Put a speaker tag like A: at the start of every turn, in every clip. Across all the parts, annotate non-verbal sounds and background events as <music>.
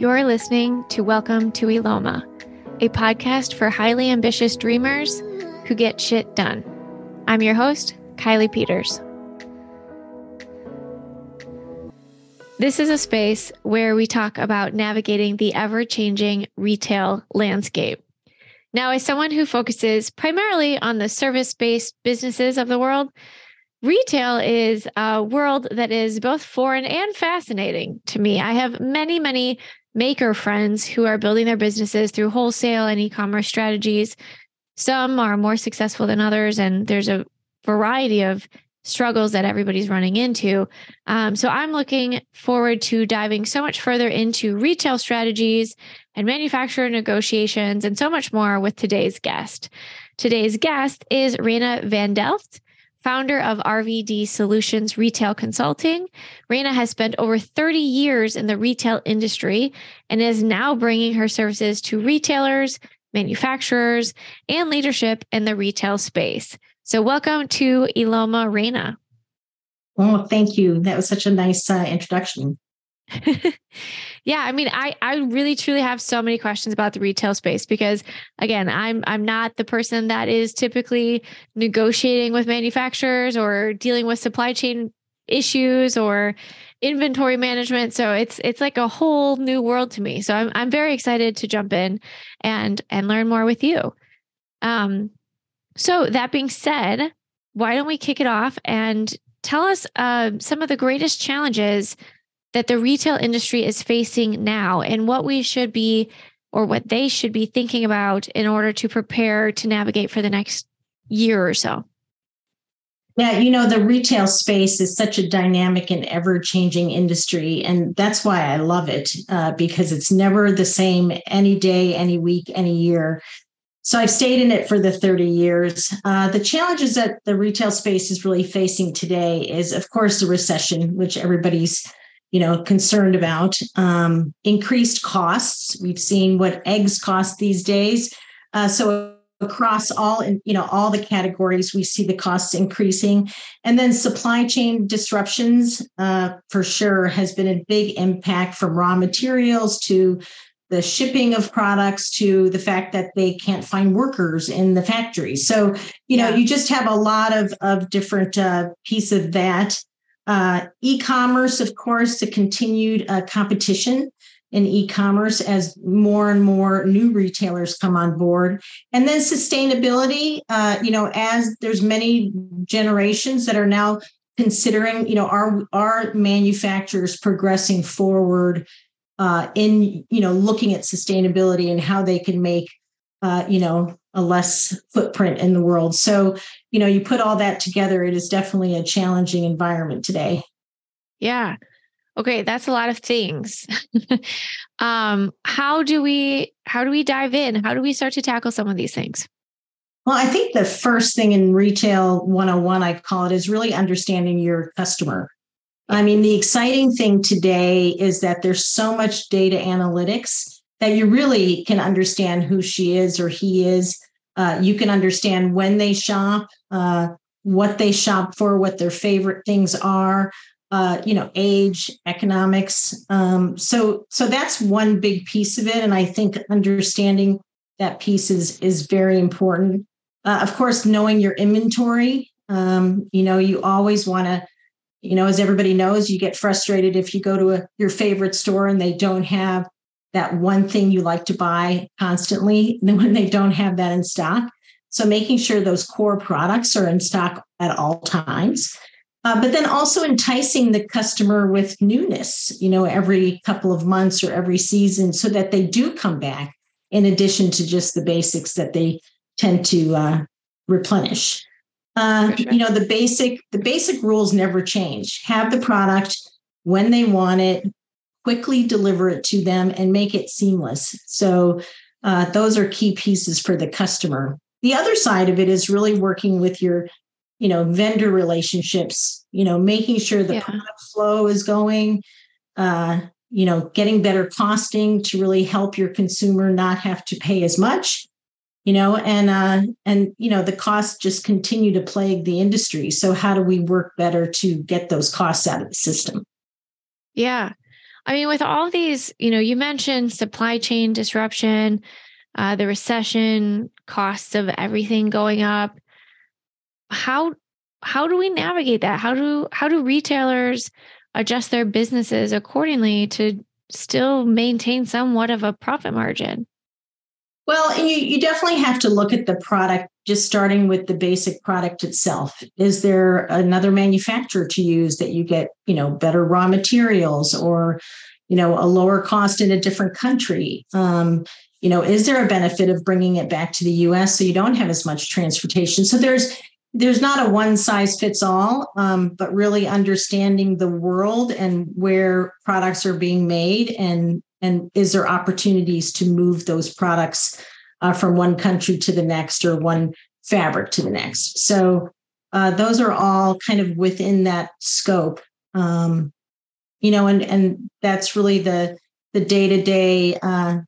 A: You're listening to Welcome to Eloma, a podcast for highly ambitious dreamers who get shit done. I'm your host, Kylie Peters. This is a space where we talk about navigating the ever changing retail landscape. Now, as someone who focuses primarily on the service based businesses of the world, retail is a world that is both foreign and fascinating to me. I have many, many maker friends who are building their businesses through wholesale and e-commerce strategies. Some are more successful than others, and there's a variety of struggles that everybody's running into. Um, so I'm looking forward to diving so much further into retail strategies and manufacturer negotiations and so much more with today's guest. Today's guest is Reina vanDelft founder of RVD Solutions Retail Consulting. Reina has spent over 30 years in the retail industry and is now bringing her services to retailers, manufacturers, and leadership in the retail space. So, welcome to Eloma Reina.
B: Well, thank you. That was such a nice uh, introduction. <laughs>
A: yeah, I mean, I I really truly have so many questions about the retail space because again, I'm I'm not the person that is typically negotiating with manufacturers or dealing with supply chain issues or inventory management. So it's it's like a whole new world to me. So I'm I'm very excited to jump in and and learn more with you. Um so that being said, why don't we kick it off and tell us uh, some of the greatest challenges that the retail industry is facing now and what we should be or what they should be thinking about in order to prepare to navigate for the next year or so?
B: Yeah, you know, the retail space is such a dynamic and ever changing industry. And that's why I love it uh, because it's never the same any day, any week, any year. So I've stayed in it for the 30 years. Uh, the challenges that the retail space is really facing today is, of course, the recession, which everybody's you know concerned about um, increased costs. We've seen what eggs cost these days. Uh, so across all you know all the categories we see the costs increasing. And then supply chain disruptions uh, for sure has been a big impact from raw materials to the shipping of products to the fact that they can't find workers in the factories so you know yeah. you just have a lot of of different uh, piece of that uh, e-commerce, of course, the continued uh, competition in e-commerce as more and more new retailers come on board and then sustainability uh, you know as there's many generations that are now considering you know are are manufacturers progressing forward uh, in you know looking at sustainability and how they can make uh, you know a less footprint in the world. So, you know, you put all that together, it is definitely a challenging environment today.
A: Yeah. Okay, that's a lot of things. <laughs> um, how do we how do we dive in? How do we start to tackle some of these things?
B: Well, I think the first thing in retail 101 I call it is really understanding your customer. I mean, the exciting thing today is that there's so much data analytics that you really can understand who she is or he is. Uh, you can understand when they shop, uh, what they shop for, what their favorite things are. Uh, you know, age, economics. Um, so, so that's one big piece of it, and I think understanding that piece is is very important. Uh, of course, knowing your inventory. Um, you know, you always want to you know, as everybody knows, you get frustrated if you go to a, your favorite store and they don't have that one thing you like to buy constantly <laughs> when they don't have that in stock. So making sure those core products are in stock at all times. Uh, but then also enticing the customer with newness, you know, every couple of months or every season so that they do come back in addition to just the basics that they tend to uh, replenish. Uh, sure. You know, the basic the basic rules never change. Have the product when they want it, quickly deliver it to them and make it seamless. So uh, those are key pieces for the customer. The other side of it is really working with your, you know, vendor relationships. You know, making sure the yeah. product flow is going. Uh, you know, getting better costing to really help your consumer not have to pay as much. You know, and uh, and you know the costs just continue to plague the industry. So how do we work better to get those costs out of the system?
A: Yeah, I mean, with all these, you know, you mentioned supply chain disruption, uh, the recession, costs of everything going up. How how do we navigate that? How do how do retailers adjust their businesses accordingly to still maintain somewhat of a profit margin?
B: Well, you, you definitely have to look at the product, just starting with the basic product itself. Is there another manufacturer to use that you get, you know, better raw materials or, you know, a lower cost in a different country? Um, you know, is there a benefit of bringing it back to the U.S. so you don't have as much transportation? So there's there's not a one size fits all, um, but really understanding the world and where products are being made and and is there opportunities to move those products uh, from one country to the next or one fabric to the next? So uh, those are all kind of within that scope. Um, you know and and that's really the the day-to-day uh,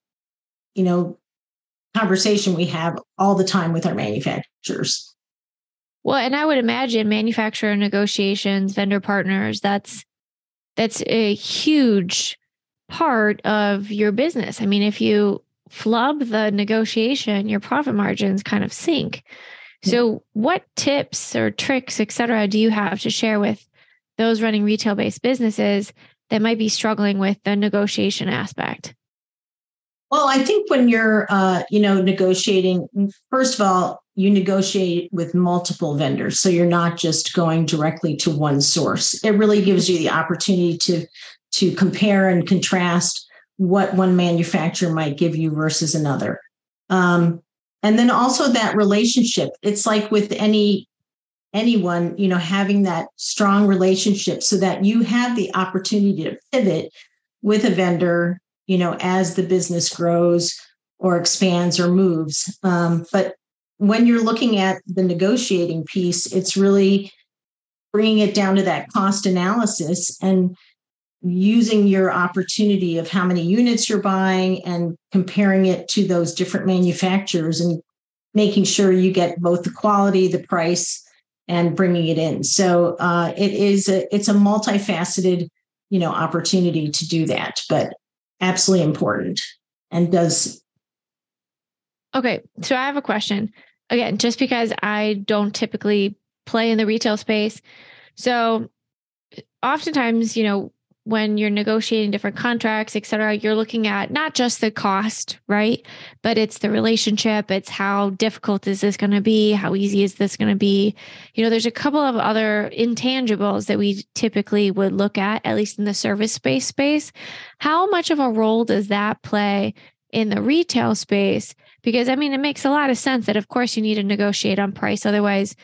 B: you know conversation we have all the time with our manufacturers.
A: Well and i would imagine manufacturer negotiations vendor partners that's that's a huge part of your business. I mean, if you flub the negotiation, your profit margins kind of sink. So, what tips or tricks, et cetera, do you have to share with those running retail based businesses that might be struggling with the negotiation aspect?
B: Well, I think when you're, uh, you know, negotiating, first of all, you negotiate with multiple vendors, so you're not just going directly to one source. It really gives you the opportunity to to compare and contrast what one manufacturer might give you versus another. Um, and then also that relationship. It's like with any anyone, you know, having that strong relationship so that you have the opportunity to pivot with a vendor, you know, as the business grows or expands or moves. Um, but when you're looking at the negotiating piece, it's really bringing it down to that cost analysis and using your opportunity of how many units you're buying and comparing it to those different manufacturers and making sure you get both the quality the price and bringing it in. So uh, it is a it's a multifaceted you know opportunity to do that but absolutely important and does
A: okay so i have a question. Again just because i don't typically play in the retail space so oftentimes you know when you're negotiating different contracts, et cetera, you're looking at not just the cost, right? But it's the relationship. It's how difficult is this going to be? How easy is this going to be? You know, there's a couple of other intangibles that we typically would look at, at least in the service space space. How much of a role does that play in the retail space? Because I mean, it makes a lot of sense that, of course, you need to negotiate on price. Otherwise,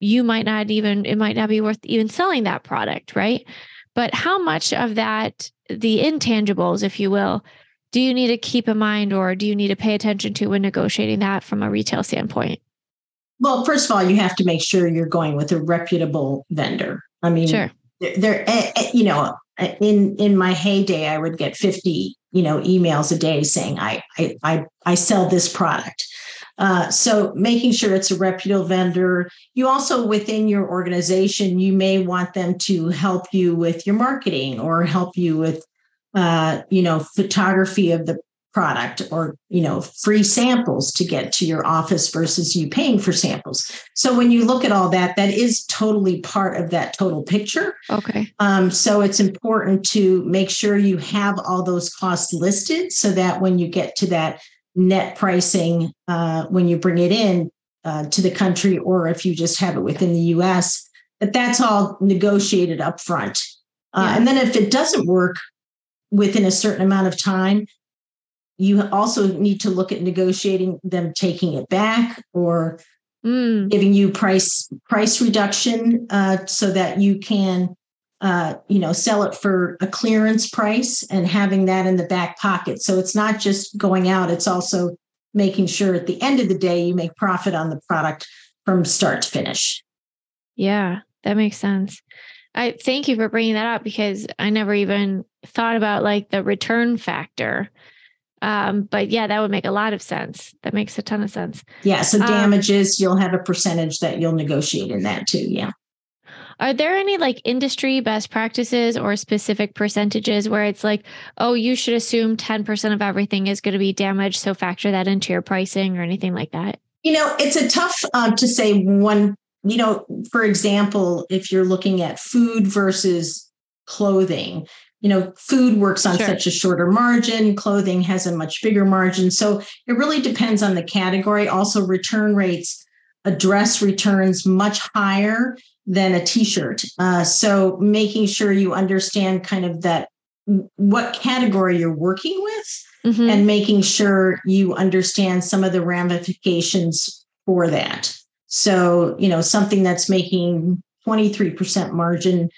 A: you might not even, it might not be worth even selling that product, right? But how much of that, the intangibles, if you will, do you need to keep in mind or do you need to pay attention to when negotiating that from a retail standpoint?
B: Well, first of all, you have to make sure you're going with a reputable vendor. I mean, sure. there, eh, eh, you know, eh, in in my heyday, I would get 50, you know, emails a day saying I I I, I sell this product. Uh, so making sure it's a reputable vendor. You also within your organization, you may want them to help you with your marketing or help you with, uh, you know, photography of the product or you know free samples to get to your office versus you paying for samples. So when you look at all that that is totally part of that total picture.
A: Okay.
B: Um, so it's important to make sure you have all those costs listed so that when you get to that net pricing uh, when you bring it in uh, to the country, or if you just have it within the U.S. That that's all negotiated up front. Uh, yeah. And then if it doesn't work within a certain amount of time, you also need to look at negotiating them taking it back or mm. giving you price price reduction uh, so that you can uh, you know, sell it for a clearance price and having that in the back pocket. So it's not just going out, it's also making sure at the end of the day you make profit on the product from start to finish.
A: Yeah, that makes sense. I thank you for bringing that up because I never even thought about like the return factor. Um, but yeah, that would make a lot of sense. That makes a ton of sense.
B: Yeah. So um, damages, um, you'll have a percentage that you'll negotiate in that too. Yeah.
A: Are there any like industry best practices or specific percentages where it's like, oh, you should assume 10% of everything is going to be damaged. So factor that into your pricing or anything like that?
B: You know, it's a tough uh, to say one, you know, for example, if you're looking at food versus clothing, you know, food works on sure. such a shorter margin, clothing has a much bigger margin. So it really depends on the category. Also, return rates address returns much higher than a t-shirt. Uh, so making sure you understand kind of that what category you're working with mm-hmm. and making sure you understand some of the ramifications for that. So, you know, something that's making 23% margin,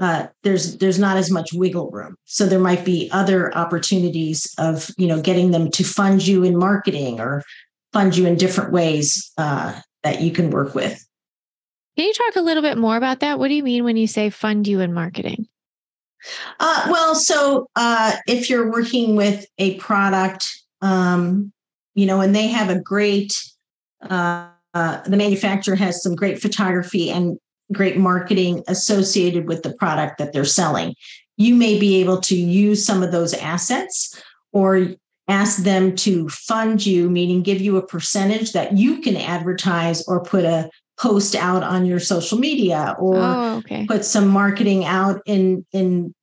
B: uh, there's there's not as much wiggle room. So there might be other opportunities of, you know, getting them to fund you in marketing or fund you in different ways uh, that you can work with.
A: Can you talk a little bit more about that? What do you mean when you say fund you in marketing?
B: Uh, well, so uh, if you're working with a product, um, you know, and they have a great, uh, uh the manufacturer has some great photography and great marketing associated with the product that they're selling. You may be able to use some of those assets or ask them to fund you, meaning give you a percentage that you can advertise or put a post out on your social media or oh, okay. put some marketing out in in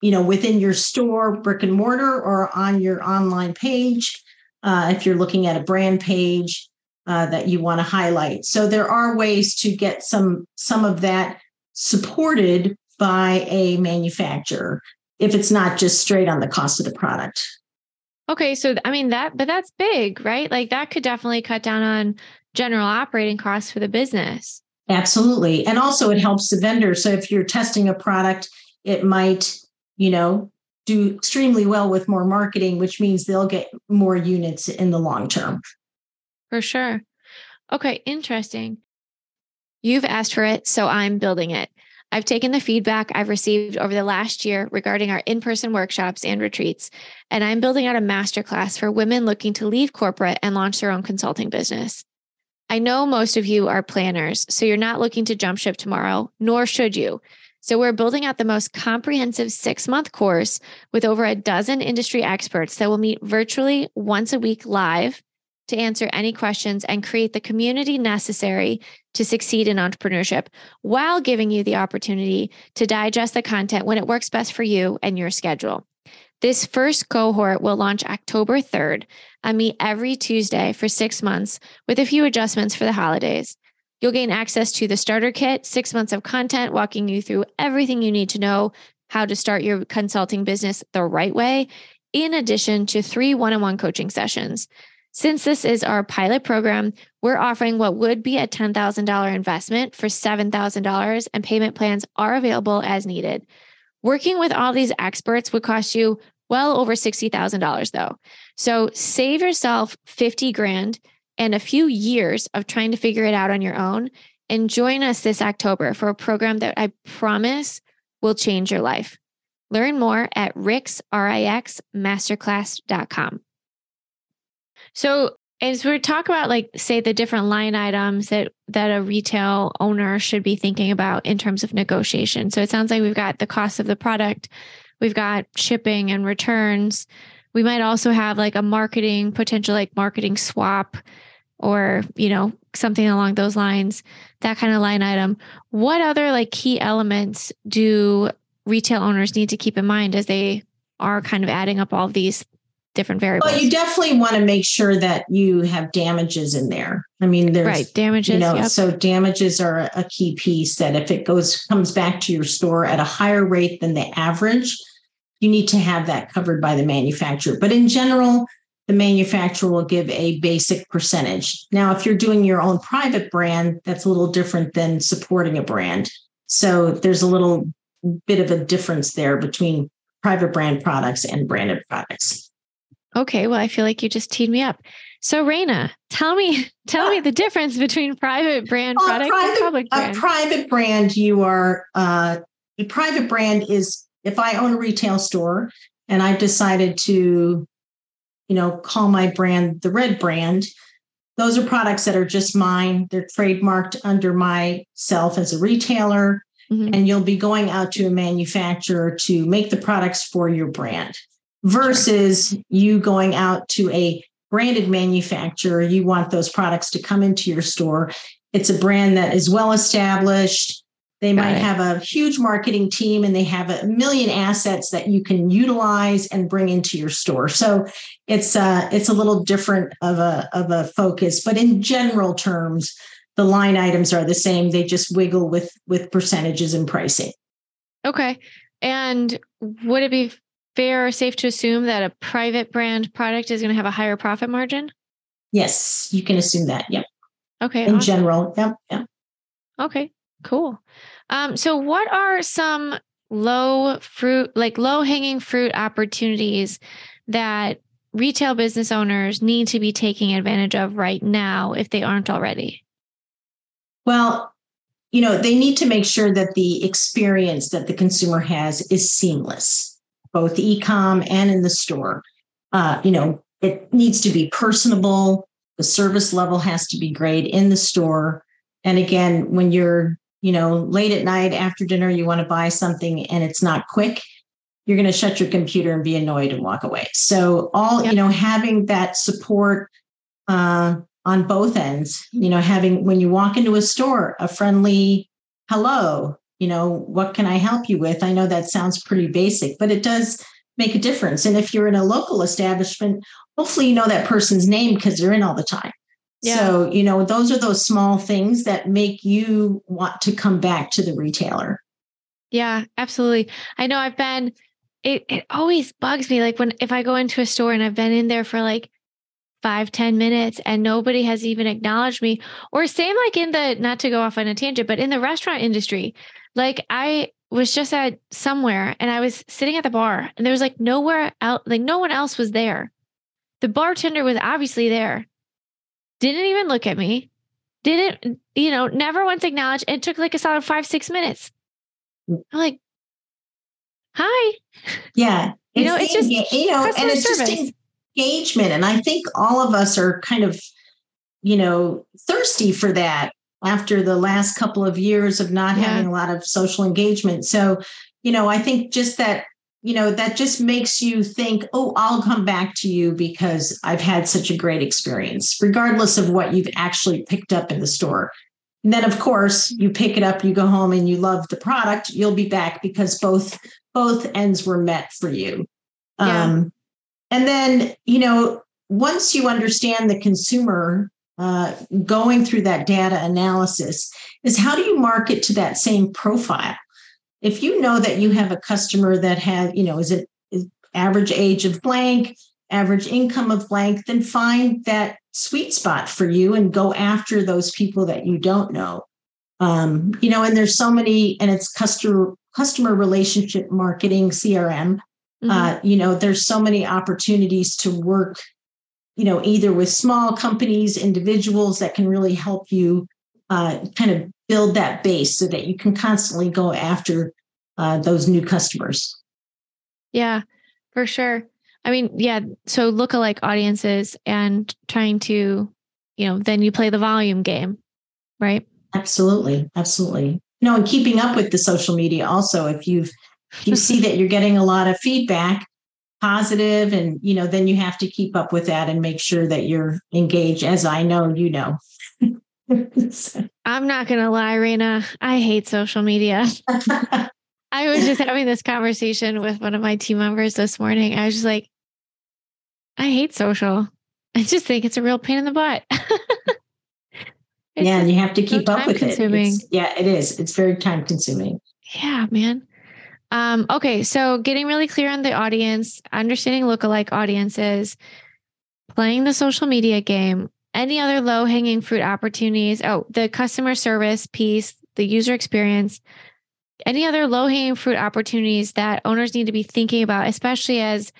B: you know within your store brick and mortar or on your online page uh, if you're looking at a brand page uh, that you want to highlight so there are ways to get some some of that supported by a manufacturer if it's not just straight on the cost of the product
A: Okay, so I mean that, but that's big, right? Like that could definitely cut down on general operating costs for the business.
B: Absolutely. And also it helps the vendor. So if you're testing a product, it might, you know, do extremely well with more marketing, which means they'll get more units in the long term.
A: For sure. Okay, interesting. You've asked for it, so I'm building it. I've taken the feedback I've received over the last year regarding our in person workshops and retreats, and I'm building out a masterclass for women looking to leave corporate and launch their own consulting business. I know most of you are planners, so you're not looking to jump ship tomorrow, nor should you. So, we're building out the most comprehensive six month course with over a dozen industry experts that will meet virtually once a week live to answer any questions and create the community necessary to succeed in entrepreneurship while giving you the opportunity to digest the content when it works best for you and your schedule. This first cohort will launch October 3rd and meet every Tuesday for six months with a few adjustments for the holidays. You'll gain access to the starter kit, six months of content walking you through everything you need to know how to start your consulting business the right way, in addition to three one on one coaching sessions. Since this is our pilot program, we're offering what would be a $10,000 investment for $7,000, and payment plans are available as needed. Working with all these experts would cost you well over $60,000 though. So save yourself 50 grand and a few years of trying to figure it out on your own and join us this October for a program that I promise will change your life. Learn more at Rix, R-I-X, masterclass.com. So as we talk about like say the different line items that that a retail owner should be thinking about in terms of negotiation. So it sounds like we've got the cost of the product, we've got shipping and returns. We might also have like a marketing potential like marketing swap or, you know, something along those lines, that kind of line item. What other like key elements do retail owners need to keep in mind as they are kind of adding up all these different variables.
B: Well, you definitely want to make sure that you have damages in there. I mean, there's right
A: damages.
B: You know, yep. so damages are a key piece. That if it goes comes back to your store at a higher rate than the average, you need to have that covered by the manufacturer. But in general, the manufacturer will give a basic percentage. Now, if you're doing your own private brand, that's a little different than supporting a brand. So there's a little bit of a difference there between private brand products and branded products.
A: Okay, well, I feel like you just teed me up. So, Reina, tell me, <laughs> tell me the difference between private brand uh, products private, and public brand.
B: A private brand, you are uh, a private brand is if I own a retail store and I've decided to, you know, call my brand the Red Brand. Those are products that are just mine. They're trademarked under myself as a retailer. mm-hmm. and you'll be going out to a manufacturer to make the products for your brand versus sure. you going out to a branded manufacturer. You want those products to come into your store. It's a brand that is well established. They Got might it. have a huge marketing team and they have a million assets that you can utilize and bring into your store. So it's uh it's a little different of a of a focus, but in general terms, the line items are the same. They just wiggle with with percentages and pricing.
A: Okay. And would it be fair or safe to assume that a private brand product is going to have a higher profit margin?
B: Yes, you can assume that. Yep.
A: Okay.
B: In awesome. general. Yep. Yep.
A: Okay. Cool. Um, so what are some low fruit, like low hanging fruit opportunities that retail business owners need to be taking advantage of right now if they aren't already?
B: Well, you know, they need to make sure that the experience that the consumer has is seamless, both e-com and in the store. Uh, you know, it needs to be personable. The service level has to be great in the store. And again, when you're, you know, late at night after dinner, you want to buy something and it's not quick, you're going to shut your computer and be annoyed and walk away. So all, yep. you know, having that support uh, on both ends you know having when you walk into a store a friendly hello you know what can i help you with i know that sounds pretty basic but it does make a difference and if you're in a local establishment hopefully you know that person's name because they're in all the time yeah. so you know those are those small things that make you want to come back to the retailer
A: yeah absolutely i know i've been it, it always bugs me like when if i go into a store and i've been in there for like five ten minutes and nobody has even acknowledged me. Or same like in the not to go off on a tangent, but in the restaurant industry, like I was just at somewhere and I was sitting at the bar and there was like nowhere out, like no one else was there. The bartender was obviously there, didn't even look at me, didn't, you know, never once acknowledged. It took like a solid five, six minutes. I'm like, hi.
B: Yeah. <laughs>
A: You know, it's just, you know, and it's service. just
B: engagement. And I think all of us are kind of, you know, thirsty for that after the last couple of years of not yeah. having a lot of social engagement. So, you know, I think just that, you know, that just makes you think, oh, I'll come back to you because I've had such a great experience, regardless of what you've actually picked up in the store. And then of course you pick it up, you go home and you love the product, you'll be back because both both ends were met for you. Yeah. Um, and then, you know, once you understand the consumer uh, going through that data analysis, is how do you market to that same profile? If you know that you have a customer that has, you know, is it is average age of blank, average income of blank, then find that sweet spot for you and go after those people that you don't know. Um, you know, and there's so many, and it's customer customer relationship marketing CRM Mm-hmm. Uh, you know, there's so many opportunities to work, you know, either with small companies, individuals that can really help you uh, kind of build that base so that you can constantly go after uh, those new customers.
A: Yeah, for sure. I mean, yeah. So look-alike audiences and trying to, you know, then you play the volume game, right?
B: Absolutely, absolutely. No, and keeping up with the social media also. If you've you see <laughs> that you're getting a lot of feedback positive and you know then you have to keep up with that and make sure that you're engaged as i know you know
A: i'm not gonna lie Reina i hate social media. <laughs> I was just having this conversation with one of my team members this morning. I was just like i hate social. I just think it's a real pain in the butt. <laughs>
B: Yeah and you have to keep so up with it. It's, yeah it is. It's very time consuming
A: yeah man. Um, okay, so getting really clear on the audience, understanding lookalike audiences, playing the social media game, any other low hanging fruit opportunities. Oh, the customer service piece, the user experience, any other low hanging fruit opportunities that owners need to be thinking about, especially as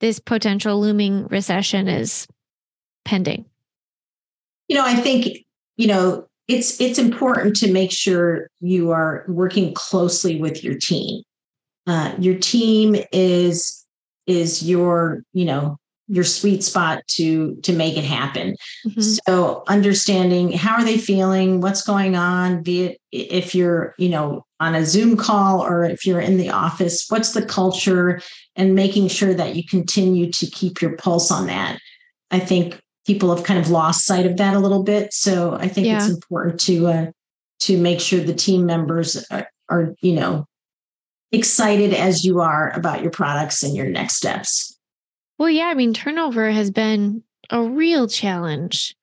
A: this potential looming recession is pending?
B: You know, I think, you know, it's it's important to make sure you are working closely with your team uh, your team is is your you know your sweet spot to to make it happen. Mm-hmm. so understanding how are they feeling? What's going on? Be it if you're you know on a zoom call or if you're in the office what's the culture? And making sure that you continue to keep your pulse on that. I think people have kind of lost sight of that a little bit. So i think yeah. it's important to uh, to make sure the team members are, are you know excited as you are about your products and your next steps
A: well, yeah, I mean, turnover has been a real challenge.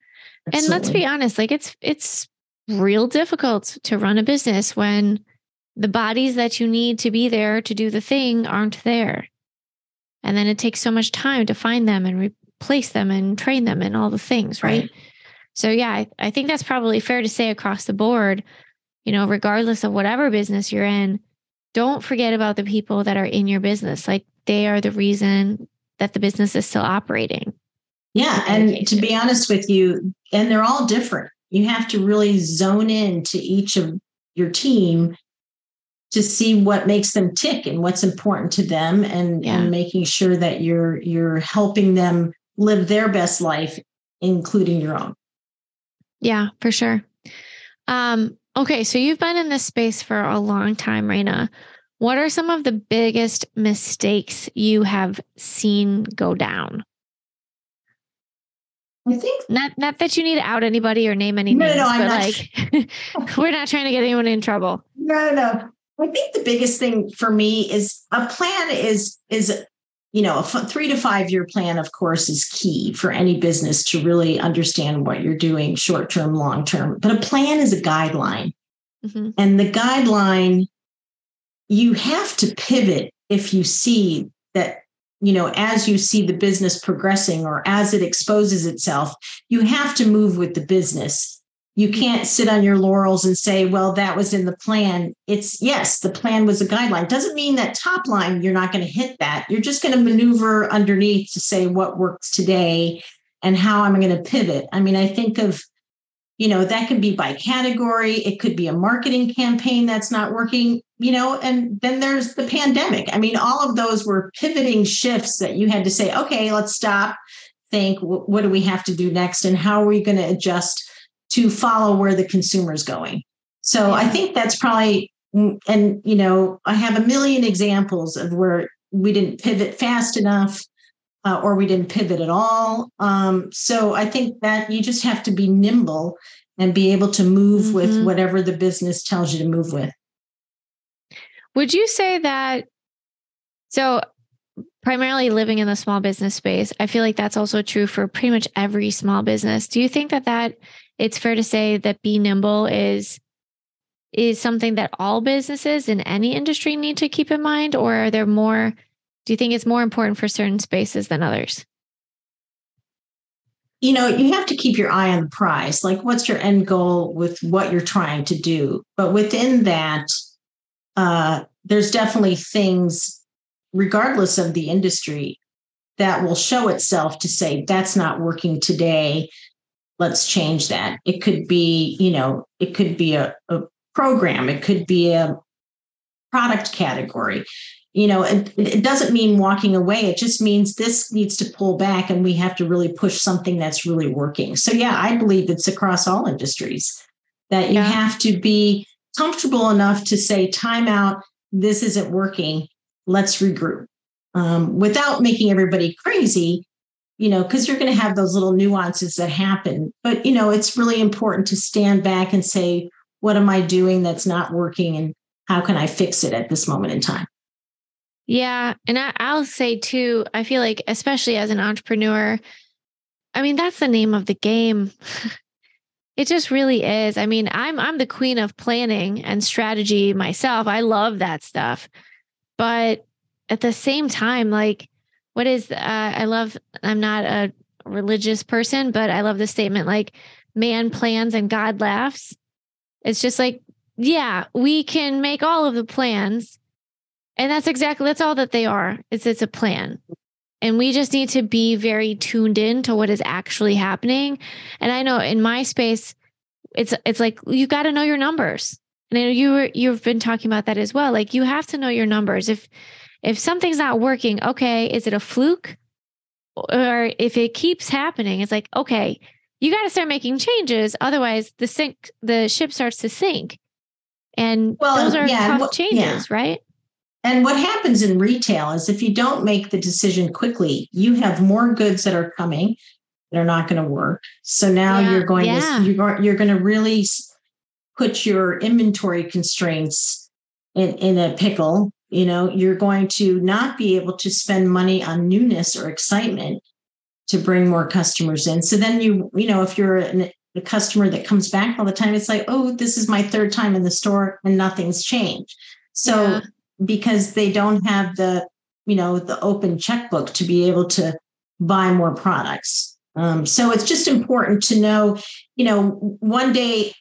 A: Absolutely. And let's be honest, like it's it's real difficult to run a business when the bodies that you need to be there to do the thing aren't there. And then it takes so much time to find them and replace them and train them and all the things, right? right. So yeah, I, I think that's probably fair to say across the board, you know, regardless of whatever business you're in, don't forget about the people that are in your business. Like they are the reason that the business is still operating.
B: Yeah. And to be honest with you, and they're all different. You have to really zone in to each of your team to see what makes them tick and what's important to them and, yeah. and making sure that you're you're helping them live their best life, including your own.
A: Yeah, for sure. Um, okay, so you've been in this space for a long time, Reina. What are some of the biggest mistakes you have seen go down?
B: I think
A: not not that you need to out anybody or name any no, names, no, I'm but like <laughs> we're not trying to get anyone in trouble.
B: No, no. I think the biggest thing for me is a plan is is you know a f- three to five year plan of course is key for any business to really understand what you're doing short term long term but a plan is a guideline mm-hmm. and the guideline you have to pivot if you see that you know as you see the business progressing or as it exposes itself you have to move with the business. You mm-hmm. can't sit on your laurels and say well that was in the plan. It's yes the plan was a guideline. Doesn't mean that top line you're not going to hit that. You're just going to maneuver underneath to say what works today and how i'm going to pivot. I mean i think of you know that could be by category. It could be a marketing campaign that's not working you know and then there's the pandemic i mean all of those were pivoting shifts that you had to say okay let's stop think what do we have to do next and how are we going to adjust to follow where the consumer is going so i think that's probably mm, and you know i have a million examples of where we didn't pivot fast enough uh, or we didn't pivot at all. Um, so I think that you just have to be nimble and be able to move mm-hmm. with whatever the business tells you to move with.
A: Would you say that? So, primarily living in the small business space, I feel like that's also true for pretty much every small business. Do you think that that it's fair to say that be nimble is is something that all businesses in any industry need to keep in mind, or are there more do you think it's more important for certain spaces than others?
B: You know, you have to keep your eye on the prize. Like, what's your end goal with what you're trying to do? But within that, uh, there's definitely things, regardless of the industry, that will show itself to say, that's not working today. Let's change that. It could be, you know, it could be a, a program, it could be a product category you know it, it doesn't mean walking away it just means this needs to pull back and we have to really push something that's really working so yeah i believe it's across all industries that you yeah. have to be comfortable enough to say time out this isn't working let's regroup um, without making everybody crazy you know because you're going to have those little nuances that happen but you know it's really important to stand back and say what am i doing that's not working and how can i fix it at this moment in time
A: yeah. And I, will say too, I feel like, especially as an entrepreneur, I mean, that's the name of the game. <laughs> it just really is. I mean, I'm I'm the queen of planning and strategy myself. I love that stuff. But at the same time, like what is uh, I love I'm not a religious person, but I love the statement like man plans and God laughs. It's just like, yeah, we can make all of the plans and that's exactly that's all that they are. It's it's a plan. And we just need to be very tuned in to what is actually happening. And I know in my space, it's it's like you got to know your numbers. And I know you were, you've been talking about that as well. Like you have to know your numbers. If if something's not working, okay, is it a fluke? or if it keeps happening, it's like, okay, you got to start making changes. Otherwise, the sink, the ship starts to sink. And well, those are yeah, tough what, changes, yeah. right?
B: And what happens in retail is if you don't make the decision quickly, you have more goods that are coming that are not going to work. So now yeah, you're going to you're, you're going to really put your inventory constraints in, in a pickle. You know, you're going to not be able to spend money on newness or excitement to bring more customers in. So then you, you know, if you're an, a customer that comes back all the time, it's like, oh, this is my third time in the store and nothing's changed. So yeah. Because they don't have the, you know, the open checkbook to be able to buy more products. Um, so it's just important to know, you know, one day,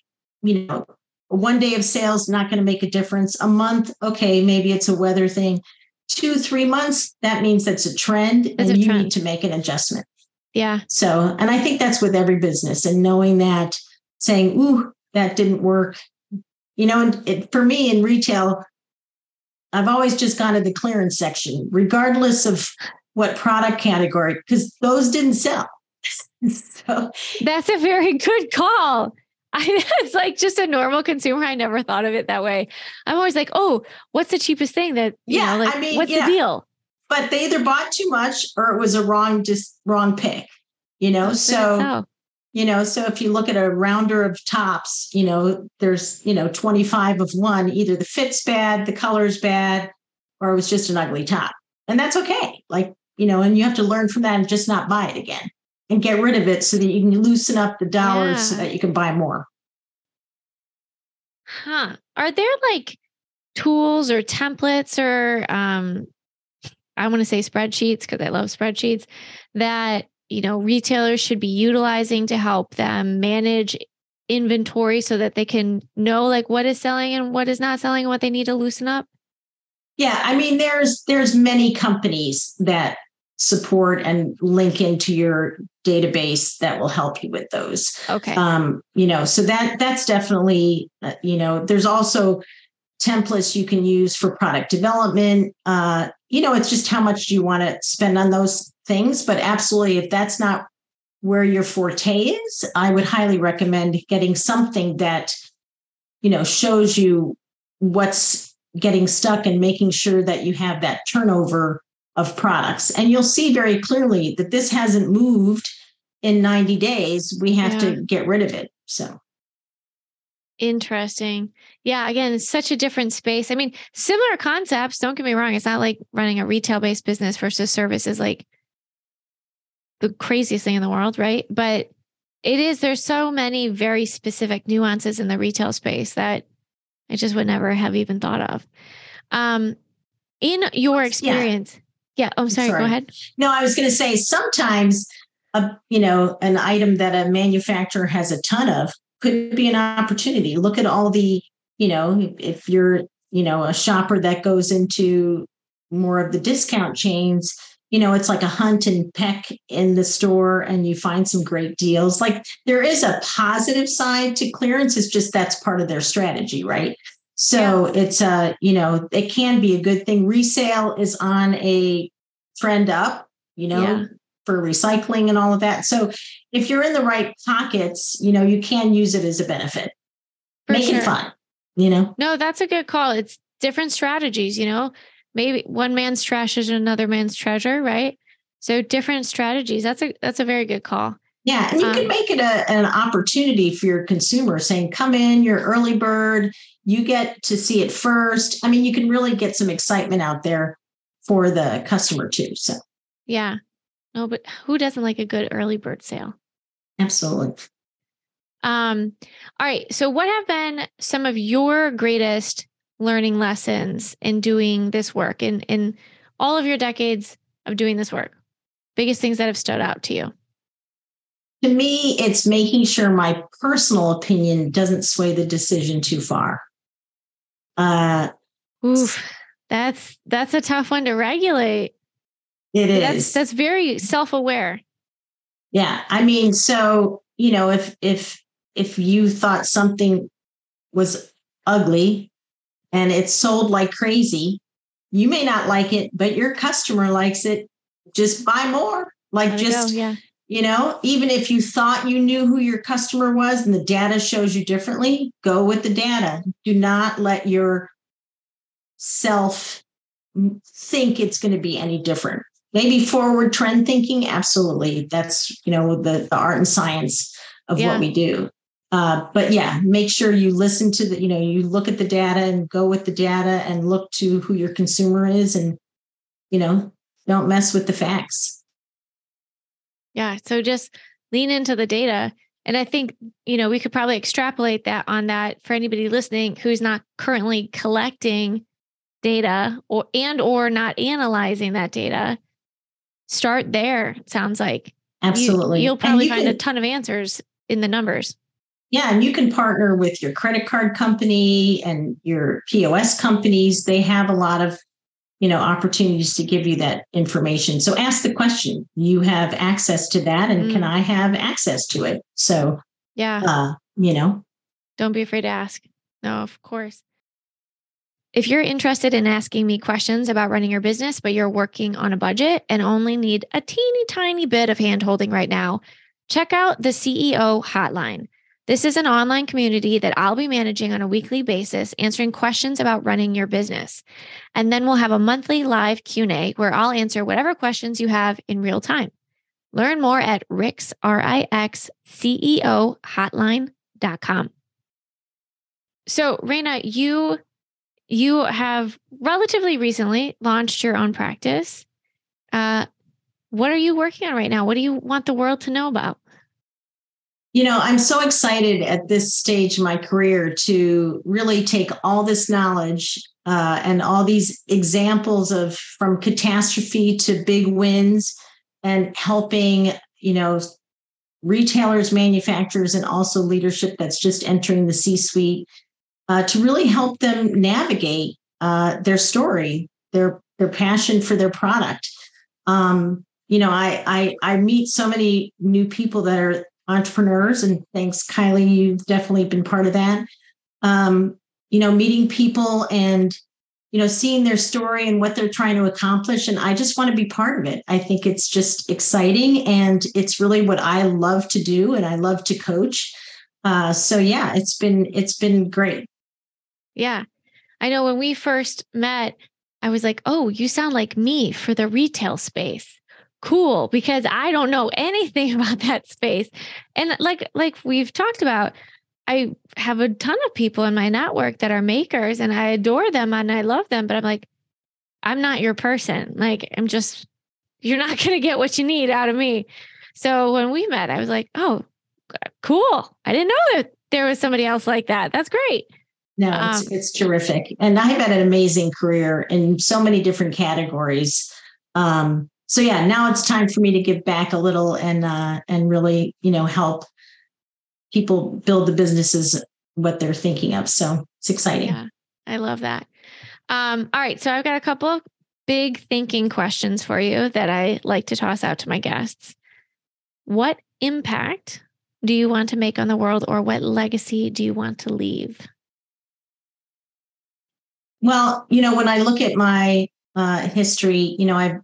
B: you know, one day of sales not going to make a difference. A month, okay, maybe it's a weather thing. Two, three months, that means that's a trend, and a you trend. need to make an adjustment.
A: Yeah.
B: So, and I think that's with every business and knowing that, saying, ooh, that didn't work. You know, and it, for me in retail, I've always just gone to the clearance section, regardless of what product category, because those didn't sell. <laughs>
A: so that's a very good call. <laughs> I, it's like just a normal consumer. I never thought of it that way. I'm always like, oh, what's the cheapest thing that, yeah, know, like, I mean, what's yeah. the deal?
B: but they either bought too much or it was a wrong just wrong pick you know so, so you know so if you look at a rounder of tops you know there's you know 25 of one either the fit's bad the color's bad or it was just an ugly top. And that's okay. Like you know and you have to learn from that and just not buy it again. And get rid of it so that you can loosen up the dollars yeah. so that you can buy more.
A: Huh. Are there like tools or templates or um I want to say spreadsheets because I love spreadsheets that, you know, retailers should be utilizing to help them manage inventory so that they can know like what is selling and what is not selling and what they need to loosen up?
B: Yeah, I mean there's there's many companies that support and link into your database that will help you with those.
A: Okay.
B: Um, you know, so that that's definitely uh, you know, there's also templates you can use for product development. Uh, you know, it's just how much do you want to spend on those things. But absolutely, if that's not where your forte is, I would highly recommend getting something that, you know, shows you what's getting stuck and making sure that you have that turnover of products. And you'll see very clearly that this hasn't moved in 90 days. We have yeah. to get rid of it. So
A: Interesting. Yeah, again, it's such a different space. I mean, similar concepts, don't get me wrong. It's not like running a retail based business versus service is like the craziest thing in the world, right? But it is, there's so many very specific nuances in the retail space that I just would never have even thought of. Um, in your experience, yeah. yeah oh, sorry, sorry, go ahead.
B: No, I was going to say sometimes, a, you know, an item that a manufacturer has a ton of could be an opportunity. Look at all the, you know, if you're, you know, a shopper that goes into more of the discount chains, you know, it's like a hunt and peck in the store and you find some great deals. Like there is a positive side to clearance. It's just that's part of their strategy, right? So yeah. it's a, you know, it can be a good thing. Resale is on a trend up, you know, yeah for recycling and all of that. So if you're in the right pockets, you know, you can use it as a benefit. For Make sure. it fun, you know?
A: No, that's a good call. It's different strategies, you know? Maybe one man's trash is another man's treasure, right? So different strategies. That's a that's a very good call.
B: Yeah, and you um, can make it a, an opportunity for your consumer saying, come in, you're early bird, you get to see it first. I mean, you can really get some excitement out there for the customer too. So,
A: yeah, no, but who doesn't like a good early bird sale?
B: Absolutely.
A: Um, all right. So, what have been some of your greatest learning lessons in doing this work in in all of your decades of doing this work? Biggest things that have stood out to you?
B: To me, it's making sure my personal opinion doesn't sway the decision too far.
A: Uh, Oof, that's that's a tough one to regulate.
B: It is.
A: That's that's very self-aware.
B: Yeah. I mean, so, you know, if if if you thought something was ugly and it's sold like crazy, you may not like it, but your customer likes it. Just buy more, Like Let just, yeah. you know, even if you thought you knew who your customer was and the data shows you differently, go with the data. Do not let your self think it's going to be any different. Maybe forward trend thinking, absolutely. That's, you know, the, the art and science of yeah. what we do. Uh, but yeah, make sure you listen to the, you know, you look at the data and go with the data and look to who your consumer is and, you know, don't mess with the facts.
A: Yeah. So just lean into the data. And I think, you know, we could probably extrapolate that on that for anybody listening who's not currently collecting data or and or not analyzing that data. Start there, sounds like.
B: Absolutely.
A: You, will probably you find can, a ton of answers in the numbers.
B: Yeah, and you can partner with your credit card company and your POS companies. They have a lot of, you know, opportunities to give you that information. So ask the question. You have access to that, and mm. can I have access to it? So,
A: yeah,
B: uh, you know,
A: don't be afraid to ask. No, of course. If you're interested in asking me questions about running your business, but you're working on a budget and only need a teeny tiny bit of handholding right now, check out the CEO Hotline. This is an online community that I'll be managing on a weekly basis, answering questions about running your business. And then we'll have a monthly live Q&A where I'll answer whatever questions you have in real time. Learn more at Rix, R-I-X-C-E-O hotline.com. So, Reina, you you have relatively recently launched your own practice. Uh, what are you working on right now? What do you want the world to know about?
B: You know, I'm so excited at this stage of my career to really take all this knowledge uh, and all these examples of from catastrophe to big wins and helping, you know, retailers, manufacturers, and also leadership that's just entering the C suite uh, to really help them navigate uh, their story, their their passion for their product. Um, you know, I, I I meet so many new people that are entrepreneurs, and thanks, Kylie, you've definitely been part of that. Um, you know, meeting people and you know seeing their story and what they're trying to accomplish, and I just want to be part of it. I think it's just exciting, and it's really what I love to do, and I love to coach. Uh, so yeah, it's been it's been great.
A: Yeah. I know when we first met, I was like, oh, you sound like me for the retail space. Cool, because I don't know anything <laughs> about that space. And like like we've talked about, I have a ton of people in my network that are makers and I adore them and I love them, but I'm like, I'm not your person. Like I'm just you're not <laughs> going to get what you need out of me. So when we met, I was like, oh, cool. I didn't know that there was somebody else like that. That's great.
B: No, it's, um, it's terrific. And I've had an amazing career in so many different categories. Um, so yeah, now it's time for me to give back a little and uh, and really, you know, help people build the businesses what they're thinking of. So it's exciting.
A: Yeah, I love that. Um, all right, so I've got a couple of big thinking questions for you that I like to toss out to my guests. What impact do you want to make on the world, or what legacy do you want to leave?
B: Well, you know, when I look at my uh, history, you know, I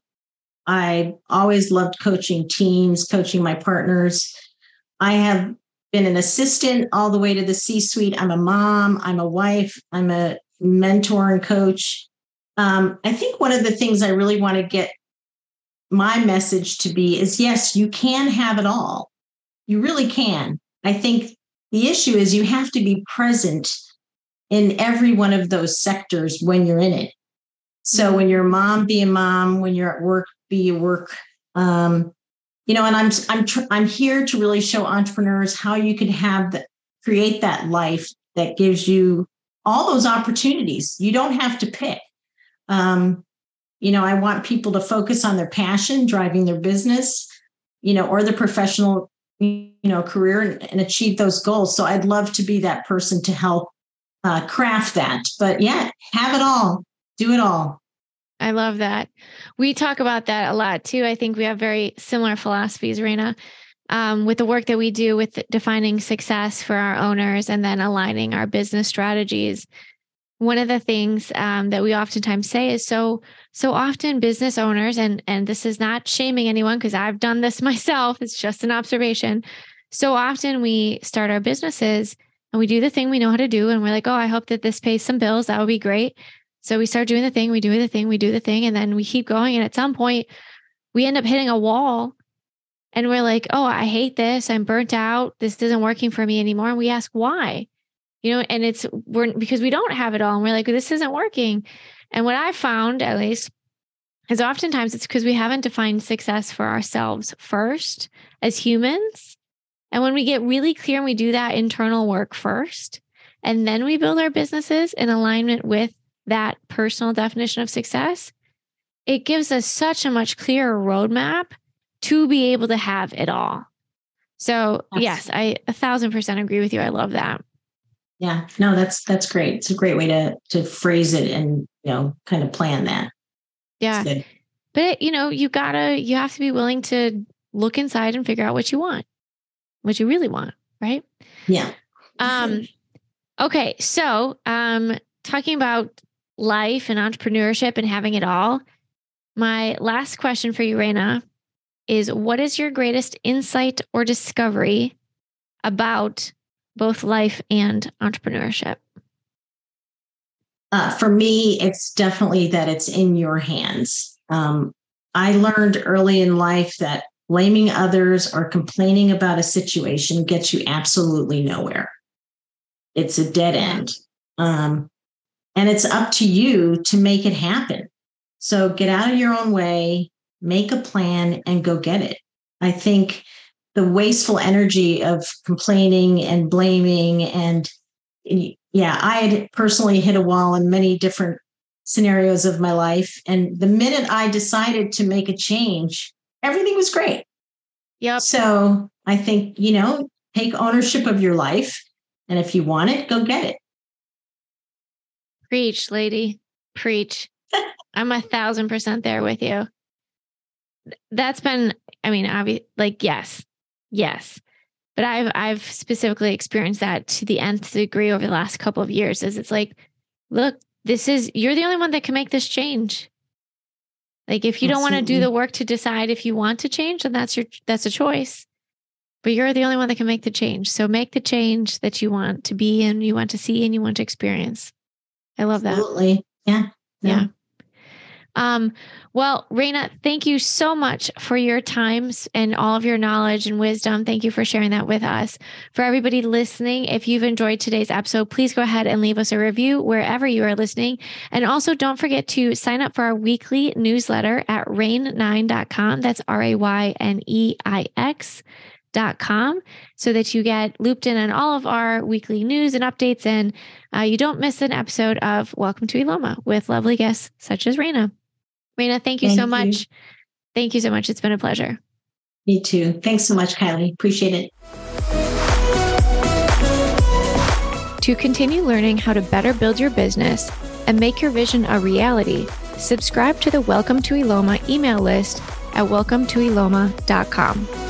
B: I always loved coaching teams, coaching my partners. I have been an assistant all the way to the C-suite. I'm a mom. I'm a wife. I'm a mentor and coach. Um, I think one of the things I really want to get my message to be is yes, you can have it all. You really can. I think the issue is you have to be present in every one of those sectors when you're in it. So mm-hmm. when you're a mom, be a mom. When you're at work, be a work. Um, you know, and I'm I'm tr- I'm here to really show entrepreneurs how you can have the, create that life that gives you all those opportunities. You don't have to pick. Um, you know, I want people to focus on their passion, driving their business, you know, or their professional, you know, career and, and achieve those goals. So I'd love to be that person to help uh, craft that. But yeah, have it all, do it all.
A: I love that. We talk about that a lot too. I think we have very similar philosophies, Reina, um, with the work that we do with defining success for our owners and then aligning our business strategies. one of the things um, that we oftentimes say is so so often business owners and and this is not shaming anyone because I've done this <laughs> myself. It's just an observation. So often we start our businesses and we do the thing we know how to do, and we're like, oh, I hope that this pays some bills. That would be great. So we start doing the thing, we do the thing, we do the thing, and then we keep going. And at some point, we end up hitting a wall and we're like, oh, I hate this. I'm burnt out. This isn't working for me anymore. And we ask why, you know, and it's we're because we don't have it all. And we're like, this isn't working. And what I found, at least, is oftentimes it's because we haven't defined success for ourselves first as humans. And when we get really clear and we do that internal work first, and then we build our businesses in alignment with that personal definition of success, it gives us such a much clearer roadmap to be able to have it all. So yes, I a thousand percent agree with you. I love that.
B: Yeah, no, that's that's great. It's a great way to to phrase it and you know kind of plan that.
A: Yeah, but you know you gotta you have to be willing to look inside and figure out what you want, what you really want, right?
B: Yeah.
A: Um. Okay, so um, talking about life and entrepreneurship and having it all. My last question for you, Reina, is what is your greatest insight or discovery about both life and entrepreneurship?
B: Uh, for me, it's definitely that it's in your hands. Um, I learned early in life that blaming others or complaining about a situation gets you absolutely nowhere. It's a dead end. Um, and it's up to you to make it happen. So get out of your own way, make a plan and go get it. I think the wasteful energy of complaining and blaming and yeah, I had personally hit a wall in many different scenarios of my life. And the minute I decided to make a change, everything was great.
A: Yep.
B: So I think, you know, take ownership of your life. And if you want it, go get it.
A: Preach, lady. Preach. <laughs> I'm a thousand percent there with you that's been, I mean, obvious, like, yes, yes. But I've I've specifically experienced that to the nth degree over the last couple of years. Is it's like, look, this is you're the only one that can make this change. Like if you Absolutely. don't want to do the work to decide if you want to change, then that's your that's a choice. But you're the only one that can make the change. So make the change that you want to be and you want to see and you want to experience. I love that.
B: Absolutely. Yeah.
A: Yeah. yeah. Um, well, Reina, thank you so much for your times and all of your knowledge and wisdom. Thank you for sharing that with us. For everybody listening, if you've enjoyed today's episode, please go ahead and leave us a review wherever you are listening. And also don't forget to sign up for our weekly newsletter at rayneix.com. That's R A Y N E I X dot com so that you get looped in on all of our weekly news and updates and uh, you don't miss an episode of Welcome to Eloma with lovely guests such as Reina. Reina, thank you thank so you. much. Thank you so much. It's been a pleasure.
B: Me too. Thanks so much, Kylie. Appreciate it.
A: To continue learning how to better build your business and make your vision a reality, subscribe to the Welcome to Eloma email list at welcometoeloma.com.